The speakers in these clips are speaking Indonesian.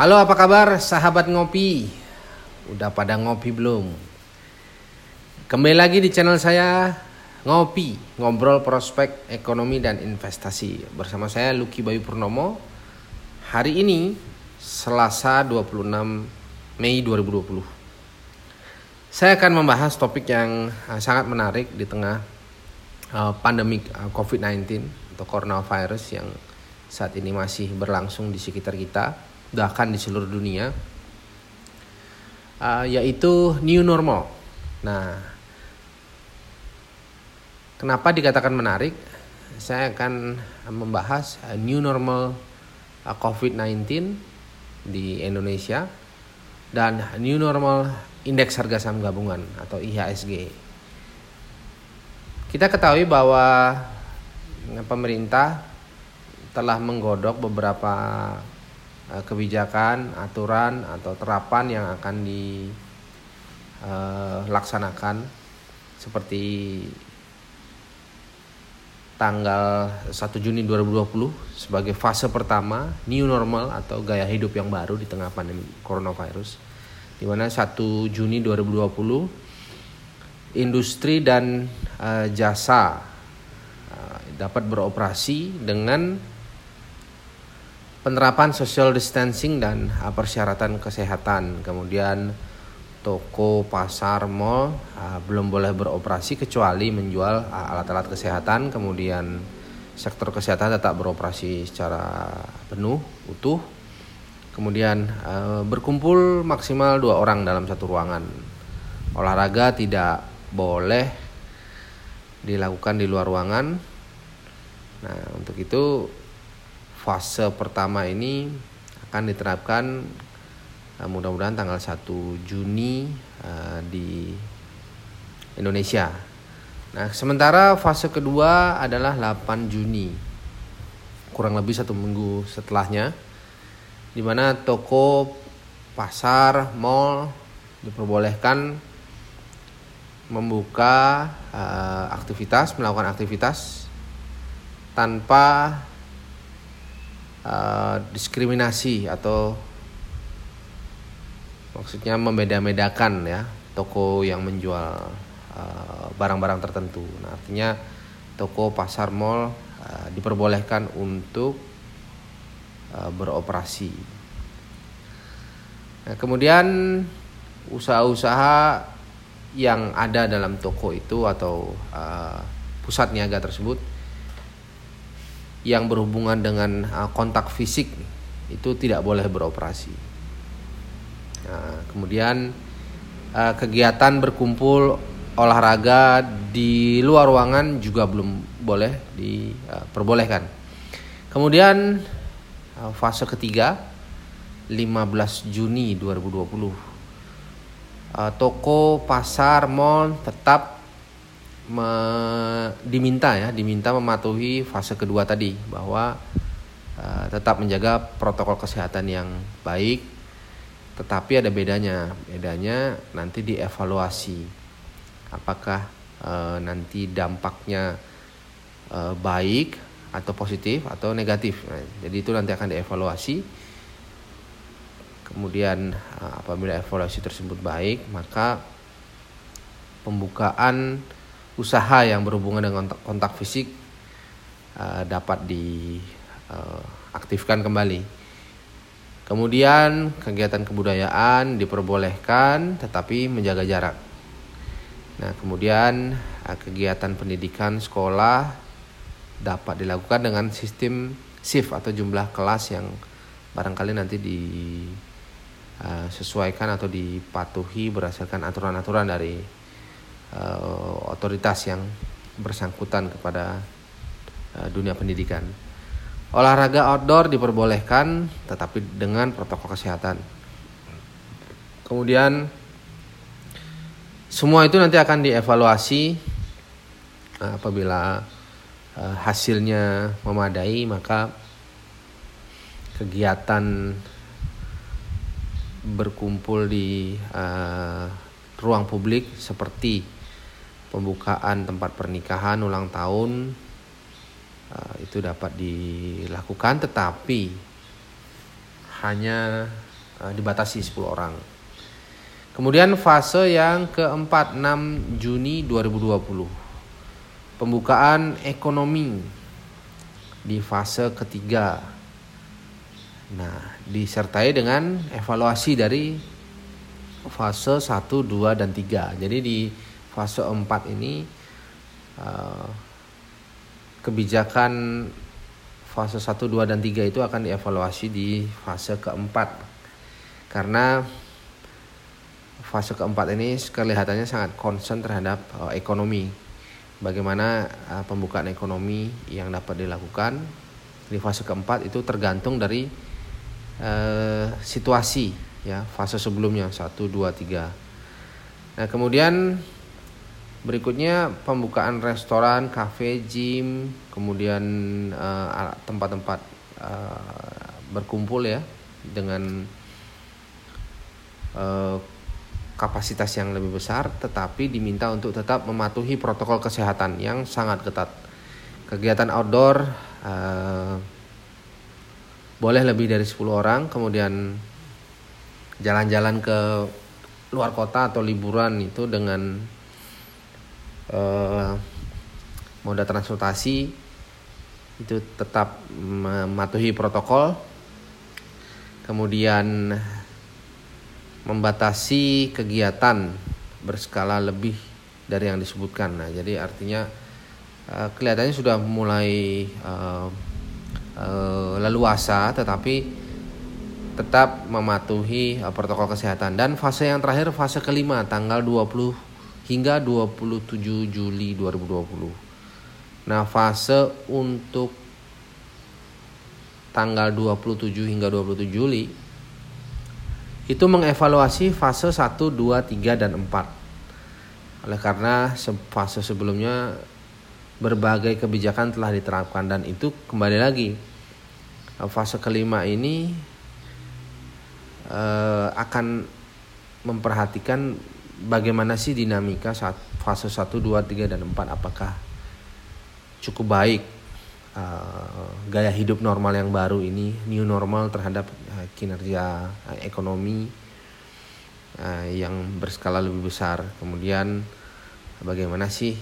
Halo apa kabar sahabat ngopi? Udah pada ngopi belum? Kembali lagi di channel saya Ngopi Ngobrol prospek ekonomi dan investasi. Bersama saya Lucky Bayu Purnomo. Hari ini Selasa 26 Mei 2020 Saya akan membahas topik yang uh, sangat menarik di tengah uh, pandemi uh, COVID-19 atau coronavirus yang saat ini masih berlangsung di sekitar kita bahkan di seluruh dunia uh, yaitu new normal. Nah, kenapa dikatakan menarik? Saya akan membahas uh, new normal uh, COVID-19 di Indonesia dan new normal indeks harga saham gabungan atau IHSG. Kita ketahui bahwa pemerintah telah menggodok beberapa kebijakan, aturan atau terapan yang akan dilaksanakan eh, seperti tanggal 1 Juni 2020 sebagai fase pertama new normal atau gaya hidup yang baru di tengah pandemi coronavirus di mana 1 Juni 2020 industri dan uh, jasa uh, dapat beroperasi dengan penerapan social distancing dan uh, persyaratan kesehatan. Kemudian toko, pasar, mall uh, belum boleh beroperasi kecuali menjual uh, alat-alat kesehatan. Kemudian sektor kesehatan tetap beroperasi secara penuh, utuh. Kemudian berkumpul maksimal dua orang dalam satu ruangan. Olahraga tidak boleh dilakukan di luar ruangan. Nah, untuk itu fase pertama ini akan diterapkan uh, mudah-mudahan tanggal 1 Juni uh, di Indonesia. Nah, sementara fase kedua adalah 8 Juni. Kurang lebih satu minggu setelahnya di mana toko, pasar, mall diperbolehkan membuka uh, aktivitas, melakukan aktivitas tanpa uh, diskriminasi atau maksudnya membeda-bedakan ya toko yang menjual eh, barang-barang uh, tertentu. Nah, artinya toko, pasar, mall uh, diperbolehkan untuk uh, beroperasi. Nah, kemudian usaha-usaha yang ada dalam toko itu atau uh, pusat niaga tersebut yang berhubungan dengan uh, kontak fisik itu tidak boleh beroperasi. Nah, kemudian uh, kegiatan berkumpul olahraga di luar ruangan juga belum boleh diperbolehkan. Uh, kemudian fase ketiga 15 Juni 2020 toko, pasar, mall tetap me, diminta ya, diminta mematuhi fase kedua tadi bahwa uh, tetap menjaga protokol kesehatan yang baik. Tetapi ada bedanya, bedanya nanti dievaluasi apakah uh, nanti dampaknya uh, baik atau positif atau negatif. Nah, jadi itu nanti akan dievaluasi. Kemudian apabila evaluasi tersebut baik, maka pembukaan usaha yang berhubungan dengan kontak, fisik uh, dapat diaktifkan uh, kembali. Kemudian kegiatan kebudayaan diperbolehkan tetapi menjaga jarak. Nah, kemudian uh, kegiatan pendidikan sekolah dapat dilakukan dengan sistem shift atau jumlah kelas yang barangkali nanti disesuaikan uh, atau dipatuhi berdasarkan aturan-aturan dari uh, otoritas yang bersangkutan kepada uh, dunia pendidikan. Olahraga outdoor diperbolehkan tetapi dengan protokol kesehatan. Kemudian semua itu nanti akan dievaluasi uh, apabila uh, hasilnya memadai maka kegiatan berkumpul di uh, ruang publik seperti pembukaan tempat pernikahan ulang tahun uh, itu dapat dilakukan tetapi hanya uh, dibatasi 10 orang. Kemudian fase yang keempat 6 Juni 2020. Pembukaan ekonomi di fase ketiga. Nah, disertai dengan evaluasi dari fase 1, 2 dan 3. Jadi di fase 4 ini uh, kebijakan fase 1, 2 dan 3 itu akan dievaluasi di fase keempat. Karena fase keempat ini kelihatannya sangat concern terhadap uh, ekonomi. Bagaimana uh, pembukaan ekonomi yang dapat dilakukan di fase keempat itu tergantung dari uh, situasi ya fase sebelumnya satu dua tiga. Nah kemudian berikutnya pembukaan restoran, kafe, gym, kemudian tempat-tempat uh, uh, berkumpul ya dengan uh, kapasitas yang lebih besar tetapi diminta untuk tetap mematuhi protokol kesehatan yang sangat ketat. Kegiatan outdoor uh, boleh lebih dari 10 orang, kemudian jalan-jalan ke luar kota atau liburan itu dengan uh, moda transportasi itu tetap mematuhi protokol. Kemudian membatasi kegiatan berskala lebih dari yang disebutkan. Nah, jadi artinya uh, kelihatannya sudah mulai uh, leluasa, tetapi tetap mematuhi uh, protokol kesehatan. Dan fase yang terakhir, fase kelima, tanggal 20 hingga 27 Juli 2020. Nah, fase untuk tanggal 27 hingga 27 Juli itu mengevaluasi fase 1, 2, 3 dan 4. Oleh karena fase sebelumnya berbagai kebijakan telah diterapkan dan itu kembali lagi fase kelima ini eh, akan memperhatikan bagaimana sih dinamika saat fase 1, 2, 3 dan 4 apakah cukup baik uh, gaya hidup normal yang baru ini new normal terhadap uh, kinerja uh, ekonomi uh, yang berskala lebih besar? Kemudian bagaimana sih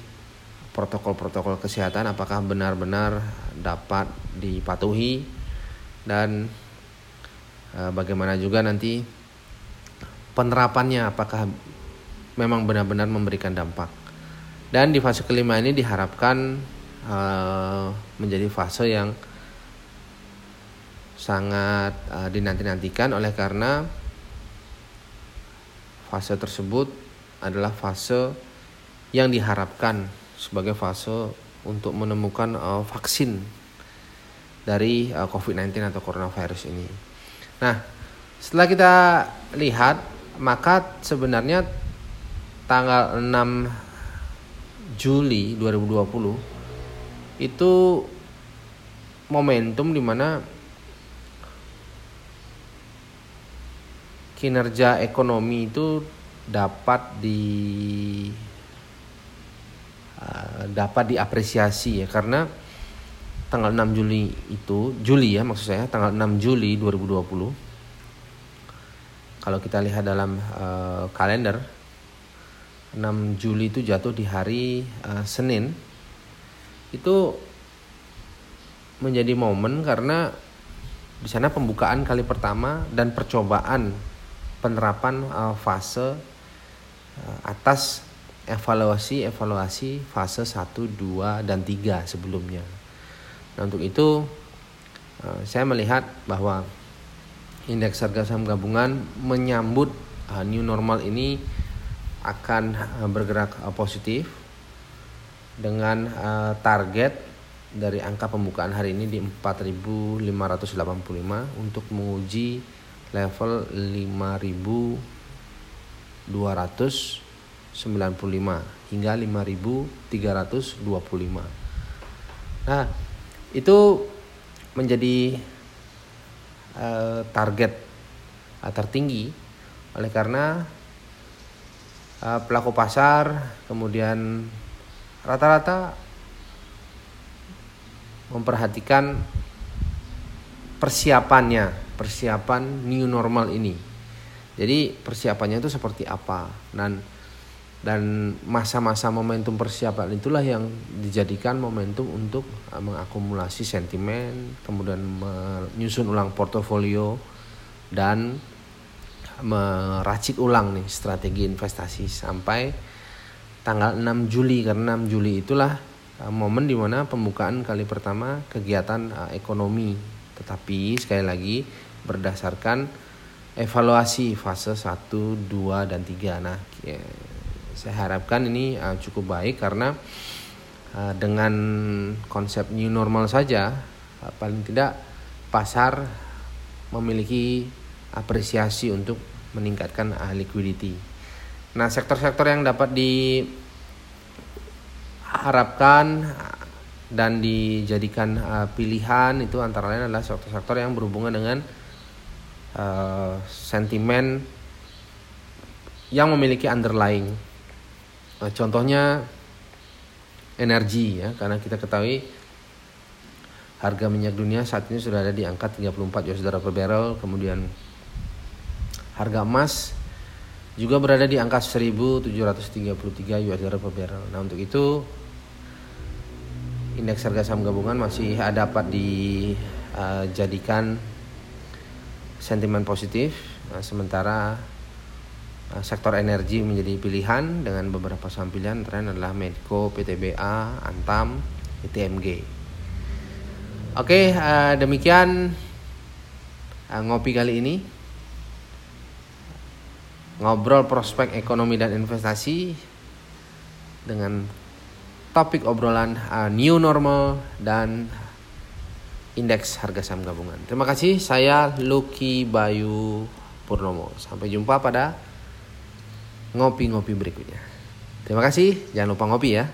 protokol-protokol kesehatan? Apakah benar-benar dapat dipatuhi? Dan uh, bagaimana juga nanti penerapannya? Apakah memang benar-benar memberikan dampak dan di fase kelima ini diharapkan uh, menjadi fase yang sangat uh, dinanti-nantikan oleh karena fase tersebut adalah fase yang diharapkan sebagai fase untuk menemukan uh, vaksin dari uh, COVID-19 atau coronavirus ini. Nah, setelah kita lihat maka sebenarnya tanggal 6 Juli 2020 itu momentum di mana kinerja ekonomi itu dapat di uh, dapat diapresiasi ya. Karena tanggal 6 Juli itu Juli ya maksud saya tanggal 6 Juli 2020 kalau kita lihat dalam uh, kalender 6 Juli itu jatuh di hari uh, Senin itu menjadi momen karena di sana pembukaan kali pertama dan percobaan penerapan uh, fase uh, atas evaluasi-evaluasi fase 1, 2 dan 3 sebelumnya. Nah, untuk itu uh, saya melihat bahwa indeks harga saham gabungan menyambut uh, new normal ini akan uh, bergerak uh, positif dengan uh, target dari angka pembukaan hari ini di 4585 untuk menguji level 5295 hingga 5325. Nah, itu menjadi target tertinggi oleh karena pelaku pasar kemudian rata-rata memperhatikan persiapannya, persiapan new normal ini. Jadi persiapannya itu seperti apa dan dan masa-masa momentum persiapan itulah yang dijadikan momentum untuk uh, mengakumulasi sentimen, kemudian menyusun ulang portofolio dan meracik ulang nih strategi investasi sampai tanggal 6 Juli karena 6 Juli itulah uh, momen di mana pembukaan kali pertama kegiatan uh, ekonomi. Tetapi sekali lagi berdasarkan evaluasi fase 1, 2 dan 3 nah ya, saya harapkan ini uh, cukup baik karena dengan konsep new normal saja paling tidak pasar memiliki apresiasi untuk meningkatkan uh, liquidity. Nah, sektor-sektor yang dapat diharapkan dan dijadikan uh, pilihan itu antara lain adalah sektor-sektor yang berhubungan dengan uh, sentimen yang memiliki underlying Nah, contohnya energi ya, karena kita ketahui harga minyak dunia saat ini sudah ada di angka 34 US dollar per barrel, kemudian harga emas juga berada di angka 1733 US dollar per barrel. Nah, untuk itu indeks harga saham gabungan masih dapat dijadikan sentimen positif, nah, sementara Eh, sektor energi menjadi pilihan dengan beberapa saham pilihan tren adalah Medco, PTBA, Antam, ITMG. Oke, uh, demikian ngopi kali ini. Ngobrol prospek ekonomi dan investasi dengan topik obrolan uh, new normal dan indeks harga saham gabungan. Terima kasih, saya Lucky Bayu Purnomo. Sampai jumpa pada ngopi-ngopi berikutnya. Terima kasih, jangan lupa ngopi ya.